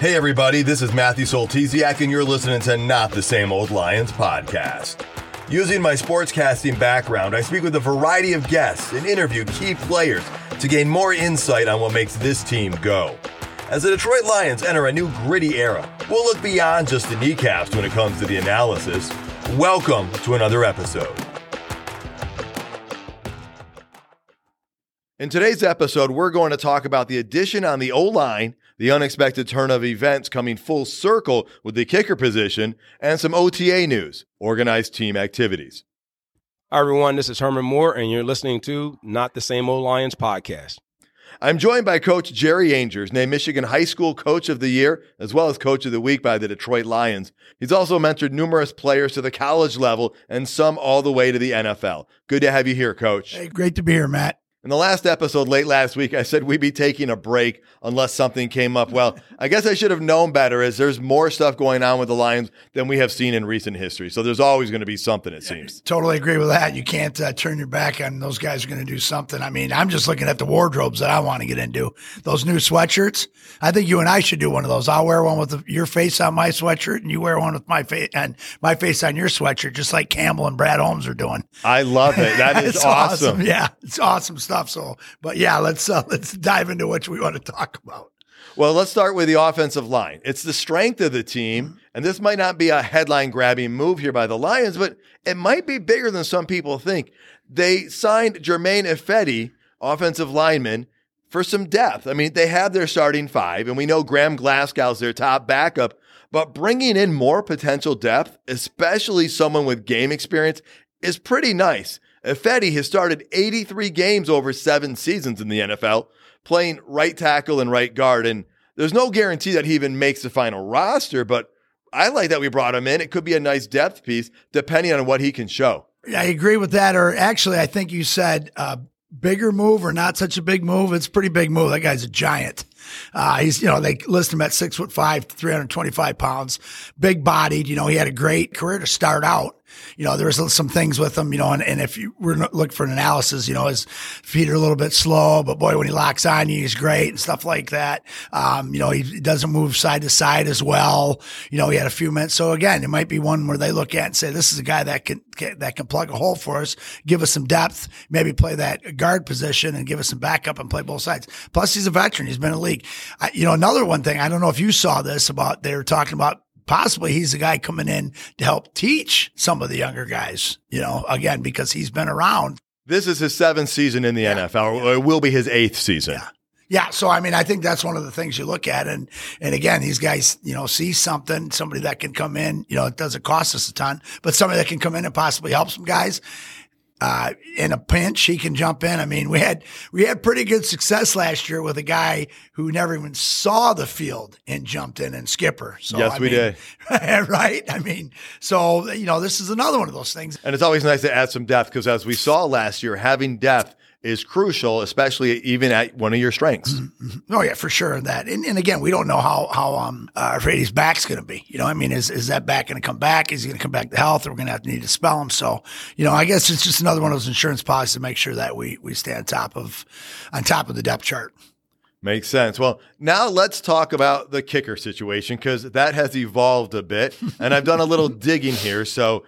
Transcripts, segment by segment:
Hey, everybody, this is Matthew Soltesiak, and you're listening to Not the Same Old Lions podcast. Using my sportscasting background, I speak with a variety of guests and interview key players to gain more insight on what makes this team go. As the Detroit Lions enter a new gritty era, we'll look beyond just the kneecaps when it comes to the analysis. Welcome to another episode. In today's episode, we're going to talk about the addition on the O line, the unexpected turn of events coming full circle with the kicker position, and some OTA news, organized team activities. Hi, everyone. This is Herman Moore, and you're listening to Not the Same Old Lions podcast. I'm joined by Coach Jerry Angers, named Michigan High School Coach of the Year, as well as Coach of the Week by the Detroit Lions. He's also mentored numerous players to the college level and some all the way to the NFL. Good to have you here, Coach. Hey, great to be here, Matt. In the last episode late last week, I said we'd be taking a break unless something came up. Well, I guess I should have known better as there's more stuff going on with the Lions than we have seen in recent history. So there's always going to be something, it seems. Totally agree with that. You can't uh, turn your back on those guys are going to do something. I mean, I'm just looking at the wardrobes that I want to get into. Those new sweatshirts. I think you and I should do one of those. I'll wear one with the, your face on my sweatshirt and you wear one with my face and my face on your sweatshirt, just like Campbell and Brad Holmes are doing. I love it. That is awesome. awesome. Yeah, it's awesome stuff. So, but yeah, let's uh, let's dive into what we want to talk about. Well, let's start with the offensive line. It's the strength of the team, and this might not be a headline grabbing move here by the Lions, but it might be bigger than some people think. They signed Germain Ifedi, offensive lineman, for some depth. I mean, they have their starting five, and we know Graham Glasgow's their top backup, but bringing in more potential depth, especially someone with game experience, is pretty nice. Ifedi has started 83 games over seven seasons in the NFL playing right tackle and right guard. And there's no guarantee that he even makes the final roster, but I like that we brought him in. It could be a nice depth piece depending on what he can show. I agree with that. Or actually, I think you said uh, bigger move or not such a big move. It's pretty big move. That guy's a giant. Uh, he's, you know, they list him at six foot five, 325 pounds, big bodied. You know, he had a great career to start out. You know, there was some things with him, you know, and, and if you were looking for an analysis, you know, his feet are a little bit slow, but boy, when he locks on you, he's great and stuff like that. Um, you know, he doesn't move side to side as well. You know, he had a few minutes. So again, it might be one where they look at and say, this is a guy that can, that can plug a hole for us, give us some depth, maybe play that guard position and give us some backup and play both sides. Plus he's a veteran. He's been in the league. I, you know, another one thing, I don't know if you saw this about, they were talking about possibly he's the guy coming in to help teach some of the younger guys, you know, again, because he's been around. This is his seventh season in the yeah. NFL, or it will be his eighth season. Yeah. Yeah. So, I mean, I think that's one of the things you look at. And, and again, these guys, you know, see something, somebody that can come in, you know, it doesn't cost us a ton, but somebody that can come in and possibly help some guys uh, in a pinch, he can jump in. I mean, we had we had pretty good success last year with a guy who never even saw the field and jumped in Dan Skipper. So yes, I we mean, did. right? I mean, so you know, this is another one of those things. And it's always nice to add some depth because, as we saw last year, having depth is crucial, especially even at one of your strengths. Mm-hmm. Oh yeah, for sure. That and, and again, we don't know how how um uh, Frady's back's going to be. You know, I mean, is is that back going to come back? Is he going to come back to health? Or we're going to have to need to spell him. So, you know, I guess it's just another one of those insurance policies to make sure that we we stay on top of on top of the depth chart. Makes sense. Well, now let's talk about the kicker situation because that has evolved a bit, and I've done a little digging here. So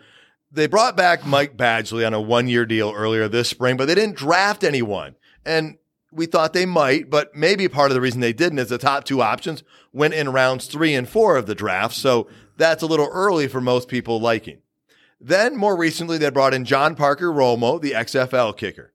they brought back Mike Badgley on a one year deal earlier this spring, but they didn't draft anyone. And we thought they might, but maybe part of the reason they didn't is the top two options went in rounds three and four of the draft. So that's a little early for most people liking. Then more recently, they brought in John Parker Romo, the XFL kicker.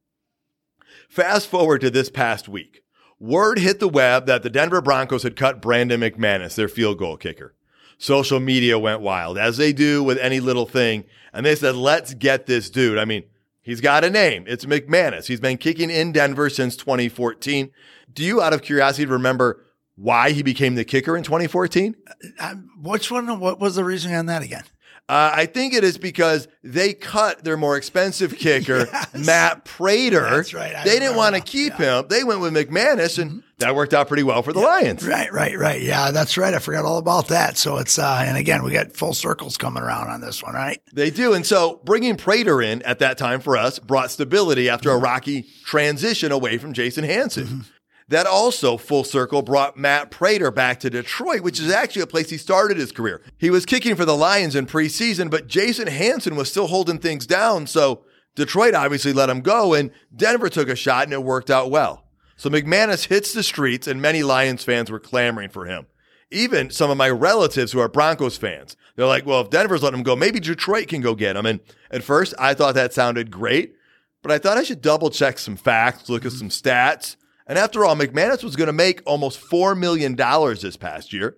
Fast forward to this past week. Word hit the web that the Denver Broncos had cut Brandon McManus, their field goal kicker. Social media went wild, as they do with any little thing. And they said, let's get this dude. I mean, he's got a name. It's McManus. He's been kicking in Denver since 2014. Do you, out of curiosity, remember why he became the kicker in 2014? Uh, which one? What was the reason on that again? Uh, I think it is because they cut their more expensive kicker, yes. Matt Prater. That's right. I they didn't want to keep yeah. him. They went with McManus, and mm-hmm. that worked out pretty well for the yeah. Lions. Right, right, right. Yeah, that's right. I forgot all about that. So it's, uh, and again, we got full circles coming around on this one, right? They do. And so bringing Prater in at that time for us brought stability after mm-hmm. a rocky transition away from Jason Hanson. Mm-hmm. That also, full circle, brought Matt Prater back to Detroit, which is actually a place he started his career. He was kicking for the Lions in preseason, but Jason Hanson was still holding things down. So Detroit obviously let him go, and Denver took a shot, and it worked out well. So McManus hits the streets, and many Lions fans were clamoring for him. Even some of my relatives who are Broncos fans, they're like, well, if Denver's letting him go, maybe Detroit can go get him. And at first, I thought that sounded great, but I thought I should double check some facts, look at some stats. And after all, McManus was going to make almost $4 million this past year.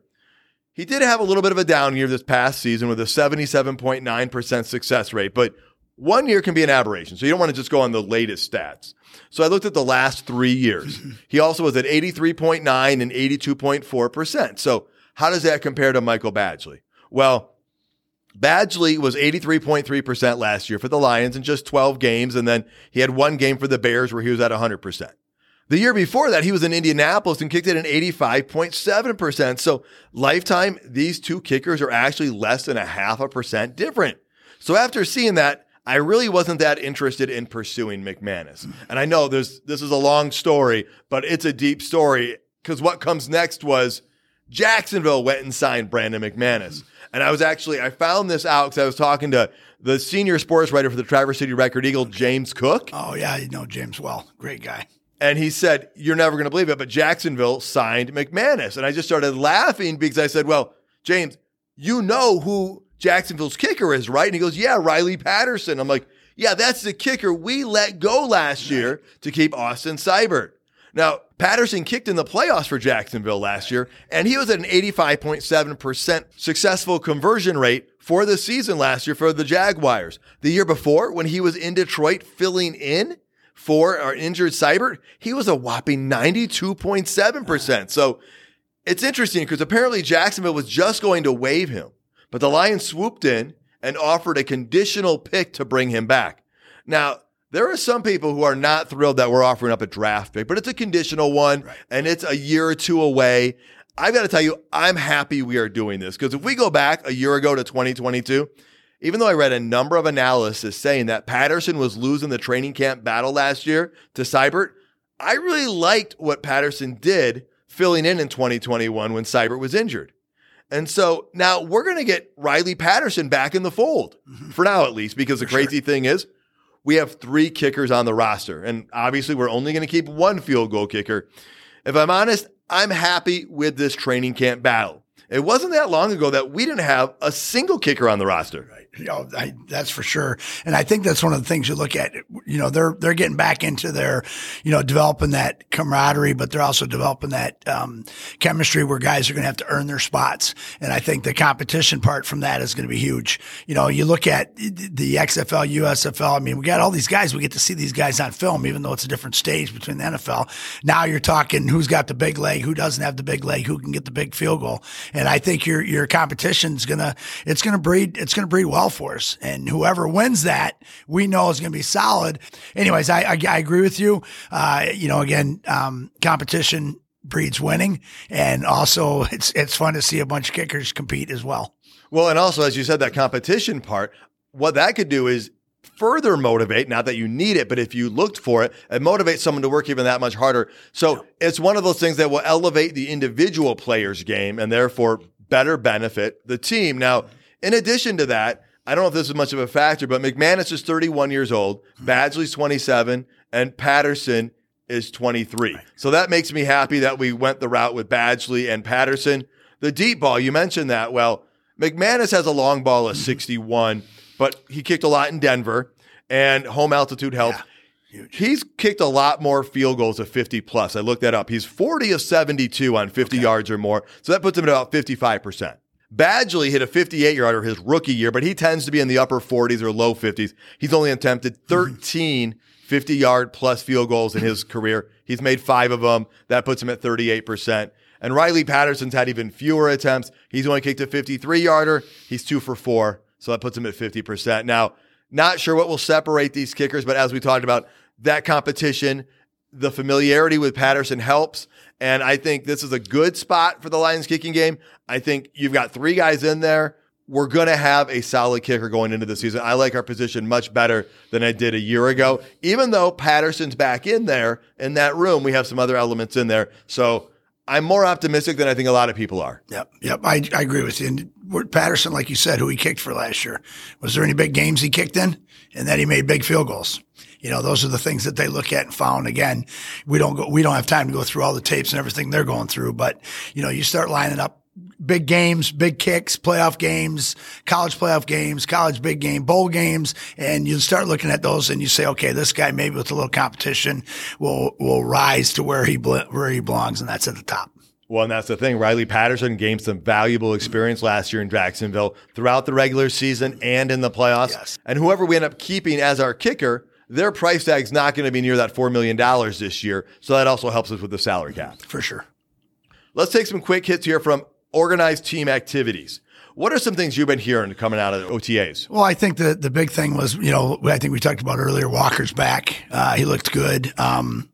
He did have a little bit of a down year this past season with a 77.9% success rate, but one year can be an aberration. So you don't want to just go on the latest stats. So I looked at the last three years. he also was at 83.9 and 82.4%. So how does that compare to Michael Badgley? Well, Badgley was 83.3% last year for the Lions in just 12 games. And then he had one game for the Bears where he was at 100%. The year before that, he was in Indianapolis and kicked it an 85.7%. So lifetime, these two kickers are actually less than a half a percent different. So after seeing that, I really wasn't that interested in pursuing McManus. And I know there's, this is a long story, but it's a deep story because what comes next was Jacksonville went and signed Brandon McManus. And I was actually, I found this out because I was talking to the senior sports writer for the Traverse City Record Eagle, James Cook. Oh, yeah, you know James well. Great guy. And he said, You're never going to believe it, but Jacksonville signed McManus. And I just started laughing because I said, Well, James, you know who Jacksonville's kicker is, right? And he goes, Yeah, Riley Patterson. I'm like, Yeah, that's the kicker we let go last year to keep Austin Seibert. Now, Patterson kicked in the playoffs for Jacksonville last year, and he was at an 85.7% successful conversion rate for the season last year for the Jaguars. The year before, when he was in Detroit filling in, for our injured Seibert, he was a whopping 92.7%. So it's interesting because apparently Jacksonville was just going to waive him, but the Lions swooped in and offered a conditional pick to bring him back. Now, there are some people who are not thrilled that we're offering up a draft pick, but it's a conditional one right. and it's a year or two away. I've got to tell you, I'm happy we are doing this because if we go back a year ago to 2022, even though I read a number of analysis saying that Patterson was losing the training camp battle last year to Seibert, I really liked what Patterson did filling in in 2021 when Seibert was injured. And so now we're going to get Riley Patterson back in the fold mm-hmm. for now, at least, because for the crazy sure. thing is we have three kickers on the roster. And obviously, we're only going to keep one field goal kicker. If I'm honest, I'm happy with this training camp battle. It wasn't that long ago that we didn't have a single kicker on the roster. Right. You know, I, that's for sure. And I think that's one of the things you look at. You know, they're they're getting back into their, you know, developing that camaraderie, but they're also developing that um, chemistry where guys are going to have to earn their spots. And I think the competition part from that is going to be huge. You know, you look at the XFL, USFL. I mean, we got all these guys. We get to see these guys on film, even though it's a different stage between the NFL. Now you're talking who's got the big leg, who doesn't have the big leg, who can get the big field goal. And I think your your competition is gonna it's gonna breed it's gonna breed well for us. And whoever wins that, we know is gonna be solid. Anyways, I I, I agree with you. Uh, you know, again, um, competition breeds winning, and also it's it's fun to see a bunch of kickers compete as well. Well, and also as you said, that competition part, what that could do is further motivate, not that you need it, but if you looked for it, it motivates someone to work even that much harder. So it's one of those things that will elevate the individual player's game and therefore better benefit the team. Now, in addition to that, I don't know if this is much of a factor, but McManus is 31 years old, Badgley's 27, and Patterson is 23. Right. So that makes me happy that we went the route with Badgley and Patterson. The deep ball, you mentioned that. Well, McManus has a long ball of mm-hmm. 61 but he kicked a lot in Denver, and home altitude helped. Yeah, He's kicked a lot more field goals of 50 plus. I looked that up. He's 40 of 72 on 50 okay. yards or more. So that puts him at about 55%. Badgley hit a 58 yarder his rookie year, but he tends to be in the upper 40s or low 50s. He's only attempted 13 50 yard plus field goals in his career. He's made five of them. That puts him at 38%. And Riley Patterson's had even fewer attempts. He's only kicked a 53 yarder. He's two for four. So that puts him at 50%. Now, not sure what will separate these kickers, but as we talked about, that competition, the familiarity with Patterson helps. And I think this is a good spot for the Lions kicking game. I think you've got three guys in there. we're going to have a solid kicker going into the season. I like our position much better than I did a year ago. Even though Patterson's back in there in that room, we have some other elements in there. So I'm more optimistic than I think a lot of people are. Yep, yep, I, I agree with you. And Patterson, like you said, who he kicked for last year, was there any big games he kicked in? And then he made big field goals. You know, those are the things that they look at and found. Again, we don't go, we don't have time to go through all the tapes and everything they're going through, but you know, you start lining up big games, big kicks, playoff games, college playoff games, college big game, bowl games, and you start looking at those and you say, okay, this guy maybe with a little competition will will rise to where he where he belongs, and that's at the top. Well, and that's the thing. Riley Patterson gained some valuable experience last year in Jacksonville throughout the regular season and in the playoffs. Yes. And whoever we end up keeping as our kicker, their price tag's not going to be near that $4 million this year. So that also helps us with the salary cap. For sure. Let's take some quick hits here from organized team activities. What are some things you've been hearing coming out of the OTAs? Well, I think the the big thing was, you know, I think we talked about earlier. Walker's back; uh, he looked good. Um,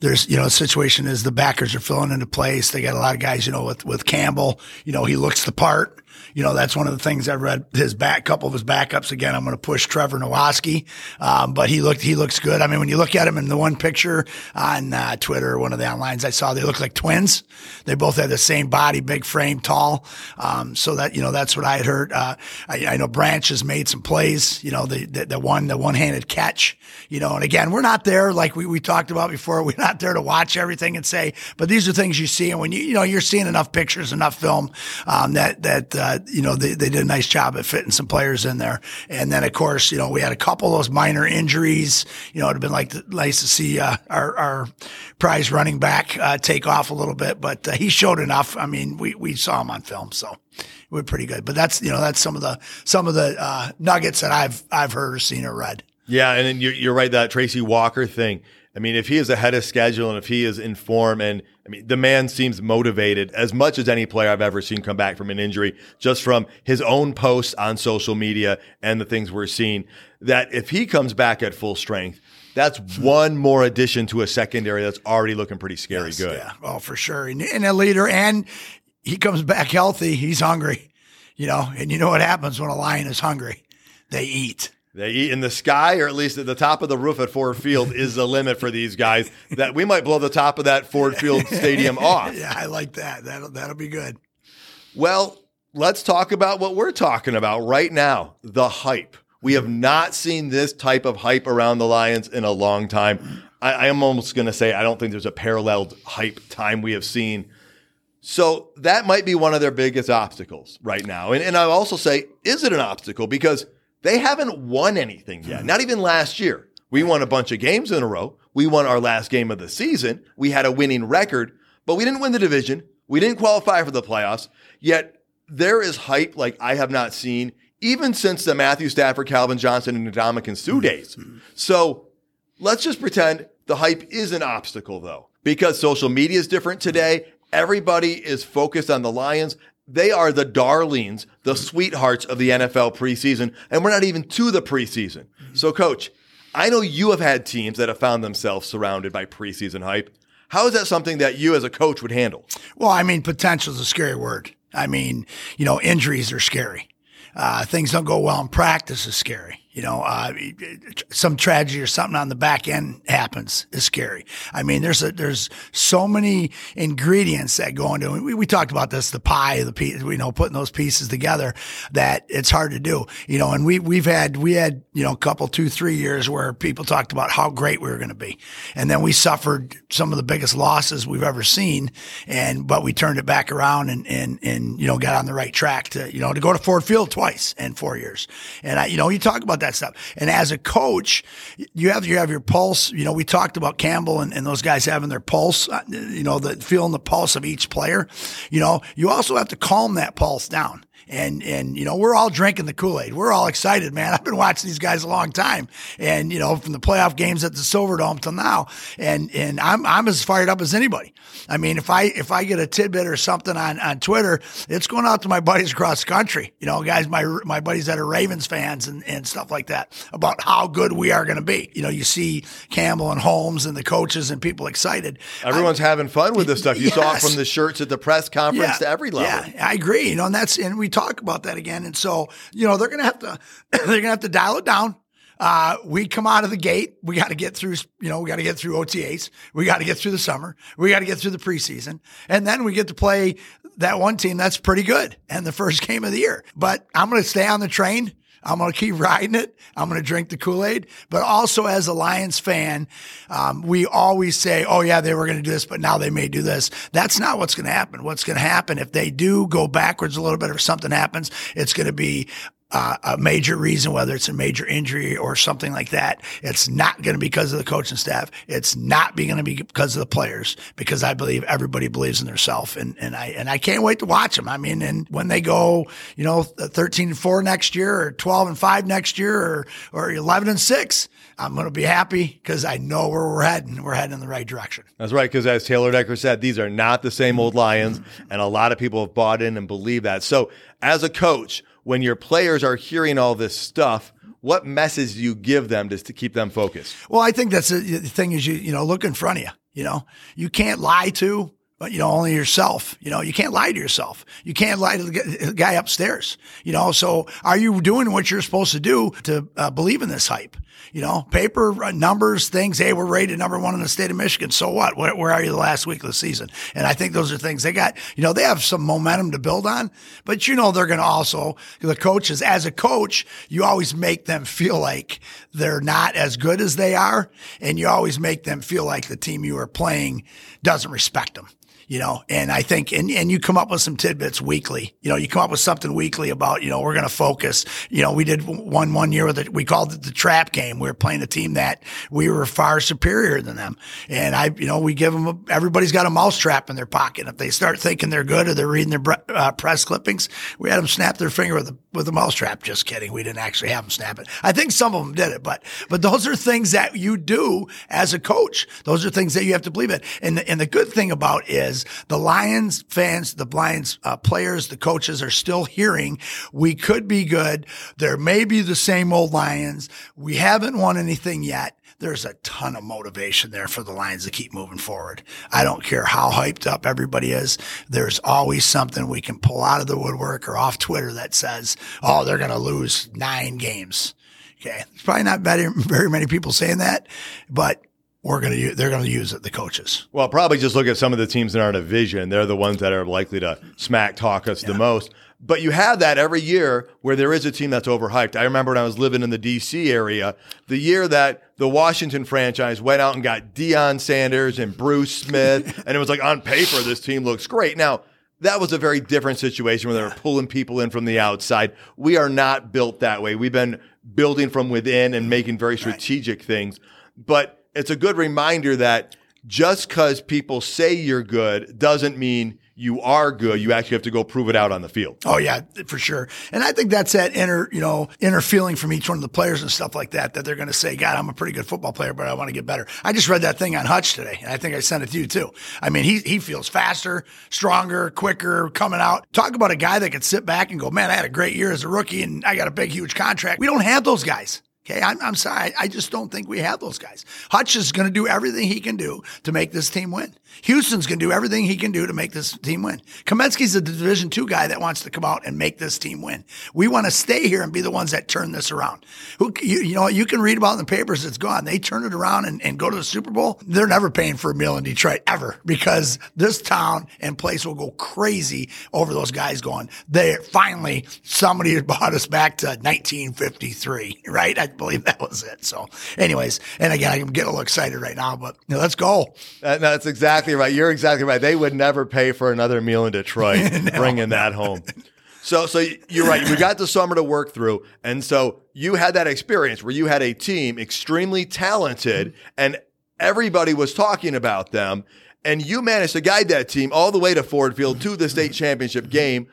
there's, you know, the situation is the backers are filling into place. They got a lot of guys, you know, with with Campbell. You know, he looks the part you know, that's one of the things I read his back, couple of his backups. Again, I'm going to push Trevor Nowaske. Um, but he looked, he looks good. I mean, when you look at him in the one picture on uh, Twitter, one of the onlines I saw, they look like twins. They both had the same body, big frame, tall. Um, so that, you know, that's what I had heard. Uh, I, I, know Branch has made some plays, you know, the, the, the one, the one handed catch, you know, and again, we're not there like we, we talked about before. We're not there to watch everything and say, but these are things you see. And when you, you know, you're seeing enough pictures, enough film, um, that, that, uh, you know, they, they did a nice job at fitting some players in there. And then, of course, you know, we had a couple of those minor injuries. You know, it'd have been like nice to see uh, our, our prize running back uh, take off a little bit, but uh, he showed enough. I mean, we, we saw him on film, so we're pretty good. But that's, you know, that's some of the, some of the uh, nuggets that I've, I've heard or seen or read. Yeah. And then you're, you're right. That Tracy Walker thing. I mean, if he is ahead of schedule and if he is in form and I mean, the man seems motivated as much as any player I've ever seen come back from an injury, just from his own posts on social media and the things we're seeing, that if he comes back at full strength, that's one more addition to a secondary that's already looking pretty scary yes, good. Yeah, oh, for sure. And, and a leader, and he comes back healthy. He's hungry, you know, and you know what happens when a lion is hungry? They eat. They eat in the sky, or at least at the top of the roof at Ford Field, is the limit for these guys. That we might blow the top of that Ford Field Stadium off. Yeah, I like that. That'll that'll be good. Well, let's talk about what we're talking about right now: the hype. We have not seen this type of hype around the Lions in a long time. I, I am almost going to say I don't think there's a paralleled hype time we have seen. So that might be one of their biggest obstacles right now. And, and I'll also say, is it an obstacle? Because they haven't won anything yet, not even last year. We won a bunch of games in a row. We won our last game of the season. We had a winning record, but we didn't win the division. We didn't qualify for the playoffs. Yet there is hype like I have not seen even since the Matthew Stafford, Calvin Johnson, and Ndamukong Suh days. Mm-hmm. So let's just pretend the hype is an obstacle though, because social media is different today. Everybody is focused on the Lions. They are the darlings, the sweethearts of the NFL preseason, and we're not even to the preseason. So, coach, I know you have had teams that have found themselves surrounded by preseason hype. How is that something that you as a coach would handle? Well, I mean, potential is a scary word. I mean, you know, injuries are scary. Uh, things don't go well in practice is scary. You know, uh, some tragedy or something on the back end happens is scary. I mean, there's a, there's so many ingredients that go into it. We, we talked about this, the pie, the piece, you know, putting those pieces together that it's hard to do, you know, and we, we've had, we had, you know, a couple, two, three years where people talked about how great we were going to be. And then we suffered some of the biggest losses we've ever seen. And, but we turned it back around and, and, and, you know, got on the right track to, you know, to go to Ford Field twice in four years. And I, you know, you talk about stuff. And as a coach, you have you have your pulse. You know, we talked about Campbell and, and those guys having their pulse. Uh, you know, the feeling the pulse of each player. You know, you also have to calm that pulse down. And, and, you know, we're all drinking the Kool-Aid. We're all excited, man. I've been watching these guys a long time. And, you know, from the playoff games at the Silverdome till now. And, and I'm, I'm as fired up as anybody. I mean, if I, if I get a tidbit or something on, on Twitter, it's going out to my buddies across the country, you know, guys, my, my buddies that are Ravens fans and, and stuff like that about how good we are going to be. You know, you see Campbell and Holmes and the coaches and people excited. Everyone's I, having fun with this stuff. You yes. saw it from the shirts at the press conference yeah, to every level. Yeah, I agree. You know, and that's, and we talk about that again. And so, you know, they're going to have to, they're going to have to dial it down. Uh, we come out of the gate. We got to get through, you know, we got to get through OTAs. We got to get through the summer. We got to get through the preseason. And then we get to play that one team that's pretty good and the first game of the year. But I'm going to stay on the train. I'm going to keep riding it. I'm going to drink the Kool Aid. But also, as a Lions fan, um, we always say, oh, yeah, they were going to do this, but now they may do this. That's not what's going to happen. What's going to happen if they do go backwards a little bit or something happens, it's going to be uh, a major reason, whether it's a major injury or something like that. It's not going to be because of the coaching staff. It's not going to be because of the players because I believe everybody believes in themselves. And, and I, and I can't wait to watch them. I mean, and when they go, you know, 13 and four next year or 12 and five next year or, or 11 and six, I'm going to be happy because I know where we're heading. We're heading in the right direction. That's right. Because as Taylor Decker said, these are not the same old Lions. And a lot of people have bought in and believe that. So as a coach, when your players are hearing all this stuff, what message do you give them just to keep them focused? Well, I think that's the thing is you, you know, look in front of you, you know, you can't lie to, but you know, only yourself, you know, you can't lie to yourself. You can't lie to the guy upstairs, you know, so are you doing what you're supposed to do to uh, believe in this hype? You know, paper uh, numbers, things. Hey, we're rated number one in the state of Michigan. So what? Where, where, are you the last week of the season? And I think those are things they got. You know, they have some momentum to build on, but you know they're going to also the coaches. As a coach, you always make them feel like they're not as good as they are, and you always make them feel like the team you are playing doesn't respect them you know, and I think, and, and you come up with some tidbits weekly, you know, you come up with something weekly about, you know, we're going to focus, you know, we did one, one year with it. We called it the trap game. We were playing a team that we were far superior than them. And I, you know, we give them, a, everybody's got a mouse trap in their pocket. If they start thinking they're good or they're reading their uh, press clippings, we had them snap their finger with a, with a mouse trap. Just kidding. We didn't actually have them snap it. I think some of them did it, but, but those are things that you do as a coach. Those are things that you have to believe in. And the, and the good thing about is, the Lions fans, the Lions uh, players, the coaches are still hearing we could be good. There may be the same old Lions. We haven't won anything yet. There's a ton of motivation there for the Lions to keep moving forward. I don't care how hyped up everybody is. There's always something we can pull out of the woodwork or off Twitter that says, "Oh, they're going to lose nine games." Okay, there's probably not very, very many people saying that, but we're going to they're going to use it the coaches well probably just look at some of the teams in our division they're the ones that are likely to smack talk us yeah. the most but you have that every year where there is a team that's overhyped. I remember when I was living in the DC area, the year that the Washington franchise went out and got Deion Sanders and Bruce Smith, and it was like on paper, this team looks great. Now, that was a very different situation where they were pulling people in from the outside. We are not built that way. We've been building from within and making very strategic right. things. But it's a good reminder that just because people say you're good doesn't mean you are good. You actually have to go prove it out on the field. Oh yeah, for sure. And I think that's that inner, you know, inner feeling from each one of the players and stuff like that, that they're going to say, God, I'm a pretty good football player, but I want to get better. I just read that thing on Hutch today. And I think I sent it to you too. I mean, he, he feels faster, stronger, quicker, coming out. Talk about a guy that could sit back and go, man, I had a great year as a rookie and I got a big, huge contract. We don't have those guys. Okay, I'm, I'm sorry. I just don't think we have those guys. Hutch is going to do everything he can do to make this team win. Houston's going to do everything he can do to make this team win. Cominsky's a Division two guy that wants to come out and make this team win. We want to stay here and be the ones that turn this around. Who you, you know you can read about in the papers. It's gone. They turn it around and, and go to the Super Bowl. They're never paying for a meal in Detroit ever because this town and place will go crazy over those guys going. They finally somebody has brought us back to 1953, right? I believe that was it. So, anyways, and again, I'm getting a little excited right now, but you know, let's go. Uh, that, that's exactly right. You're exactly right. They would never pay for another meal in Detroit, no. bringing that home. So, so you're right. We got the summer to work through, and so you had that experience where you had a team extremely talented, and everybody was talking about them, and you managed to guide that team all the way to Ford Field to the state championship game.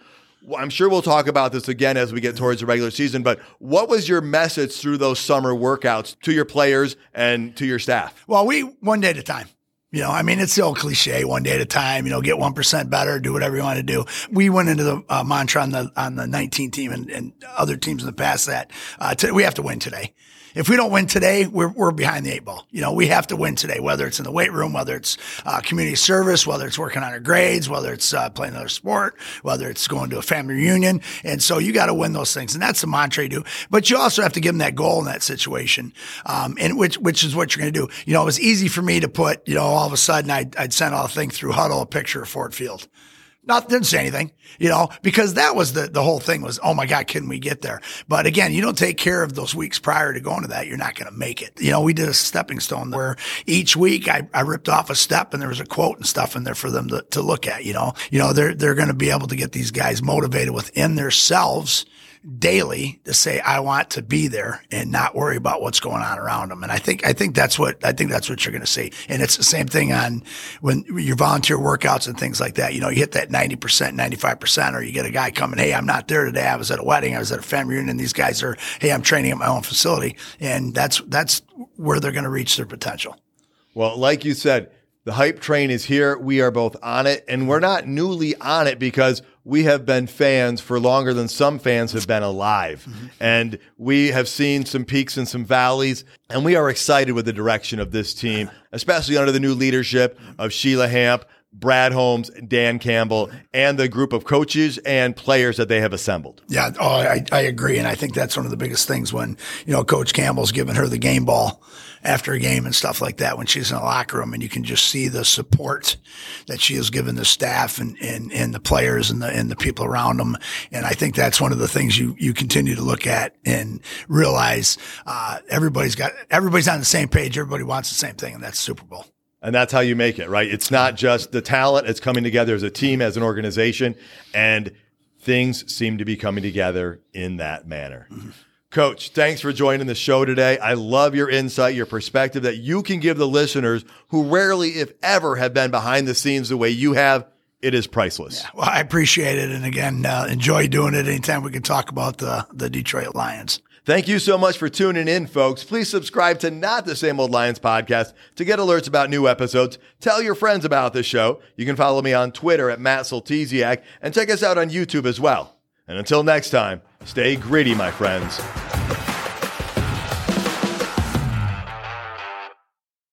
I'm sure we'll talk about this again as we get towards the regular season, but what was your message through those summer workouts to your players and to your staff? Well, we one day at a time. You know, I mean, it's the old cliche, one day at a time. You know, get one percent better, do whatever you want to do. We went into the uh, mantra on the on the 19 team and, and, other teams in the past that uh, t- we have to win today. If we don't win today, we're, we're behind the eight ball. You know, we have to win today, whether it's in the weight room, whether it's uh, community service, whether it's working on our grades, whether it's uh, playing another sport, whether it's going to a family reunion. And so you got to win those things. And that's the mantra you do. But you also have to give them that goal in that situation. Um, and which, which is what you're going to do. You know, it was easy for me to put, you know, all of a sudden I'd, I'd send all the thing through Hudl, a picture of Ford Field. Not didn't say anything, you know, because that was the the whole thing was, oh my God, can we get there? But again, you don't take care of those weeks prior to going to that, you're not going to make it. You know, we did a stepping stone where each week I, I ripped off a step and there was a quote and stuff in there for them to, to look at. You know, you know they're they're going to be able to get these guys motivated within themselves daily to say I want to be there and not worry about what's going on around them. And I think I think that's what I think that's what you're going to see. And it's the same thing on when your volunteer workouts and things like that. You know, you hit that 90%, 95%, or you get a guy coming, Hey, I'm not there today. I was at a wedding. I was at a family reunion. These guys are, Hey, I'm training at my own facility. And that's, that's where they're going to reach their potential. Well, like you said, the hype train is here. We are both on it, and we're not newly on it because we have been fans for longer than some fans have been alive. Mm-hmm. And we have seen some peaks and some valleys, and we are excited with the direction of this team, especially under the new leadership of Sheila Hamp, Brad Holmes, Dan Campbell, and the group of coaches and players that they have assembled. Yeah, oh, I, I agree. And I think that's one of the biggest things when, you know, Coach Campbell's giving her the game ball after a game and stuff like that when she's in the locker room and you can just see the support that she has given the staff and, and, and the players and the, and the people around them. And I think that's one of the things you, you continue to look at and realize, uh, everybody's got, everybody's on the same page. Everybody wants the same thing and that's Super Bowl. And that's how you make it, right? It's not just the talent, it's coming together as a team, as an organization, and things seem to be coming together in that manner. Mm-hmm. Coach, thanks for joining the show today. I love your insight, your perspective that you can give the listeners who rarely, if ever, have been behind the scenes the way you have. It is priceless. Yeah, well, I appreciate it. And again, uh, enjoy doing it anytime we can talk about the, the Detroit Lions. Thank you so much for tuning in, folks. Please subscribe to Not the Same Old Lions podcast to get alerts about new episodes. Tell your friends about the show. You can follow me on Twitter at Matt Soltesiak and check us out on YouTube as well. And until next time, stay gritty, my friends.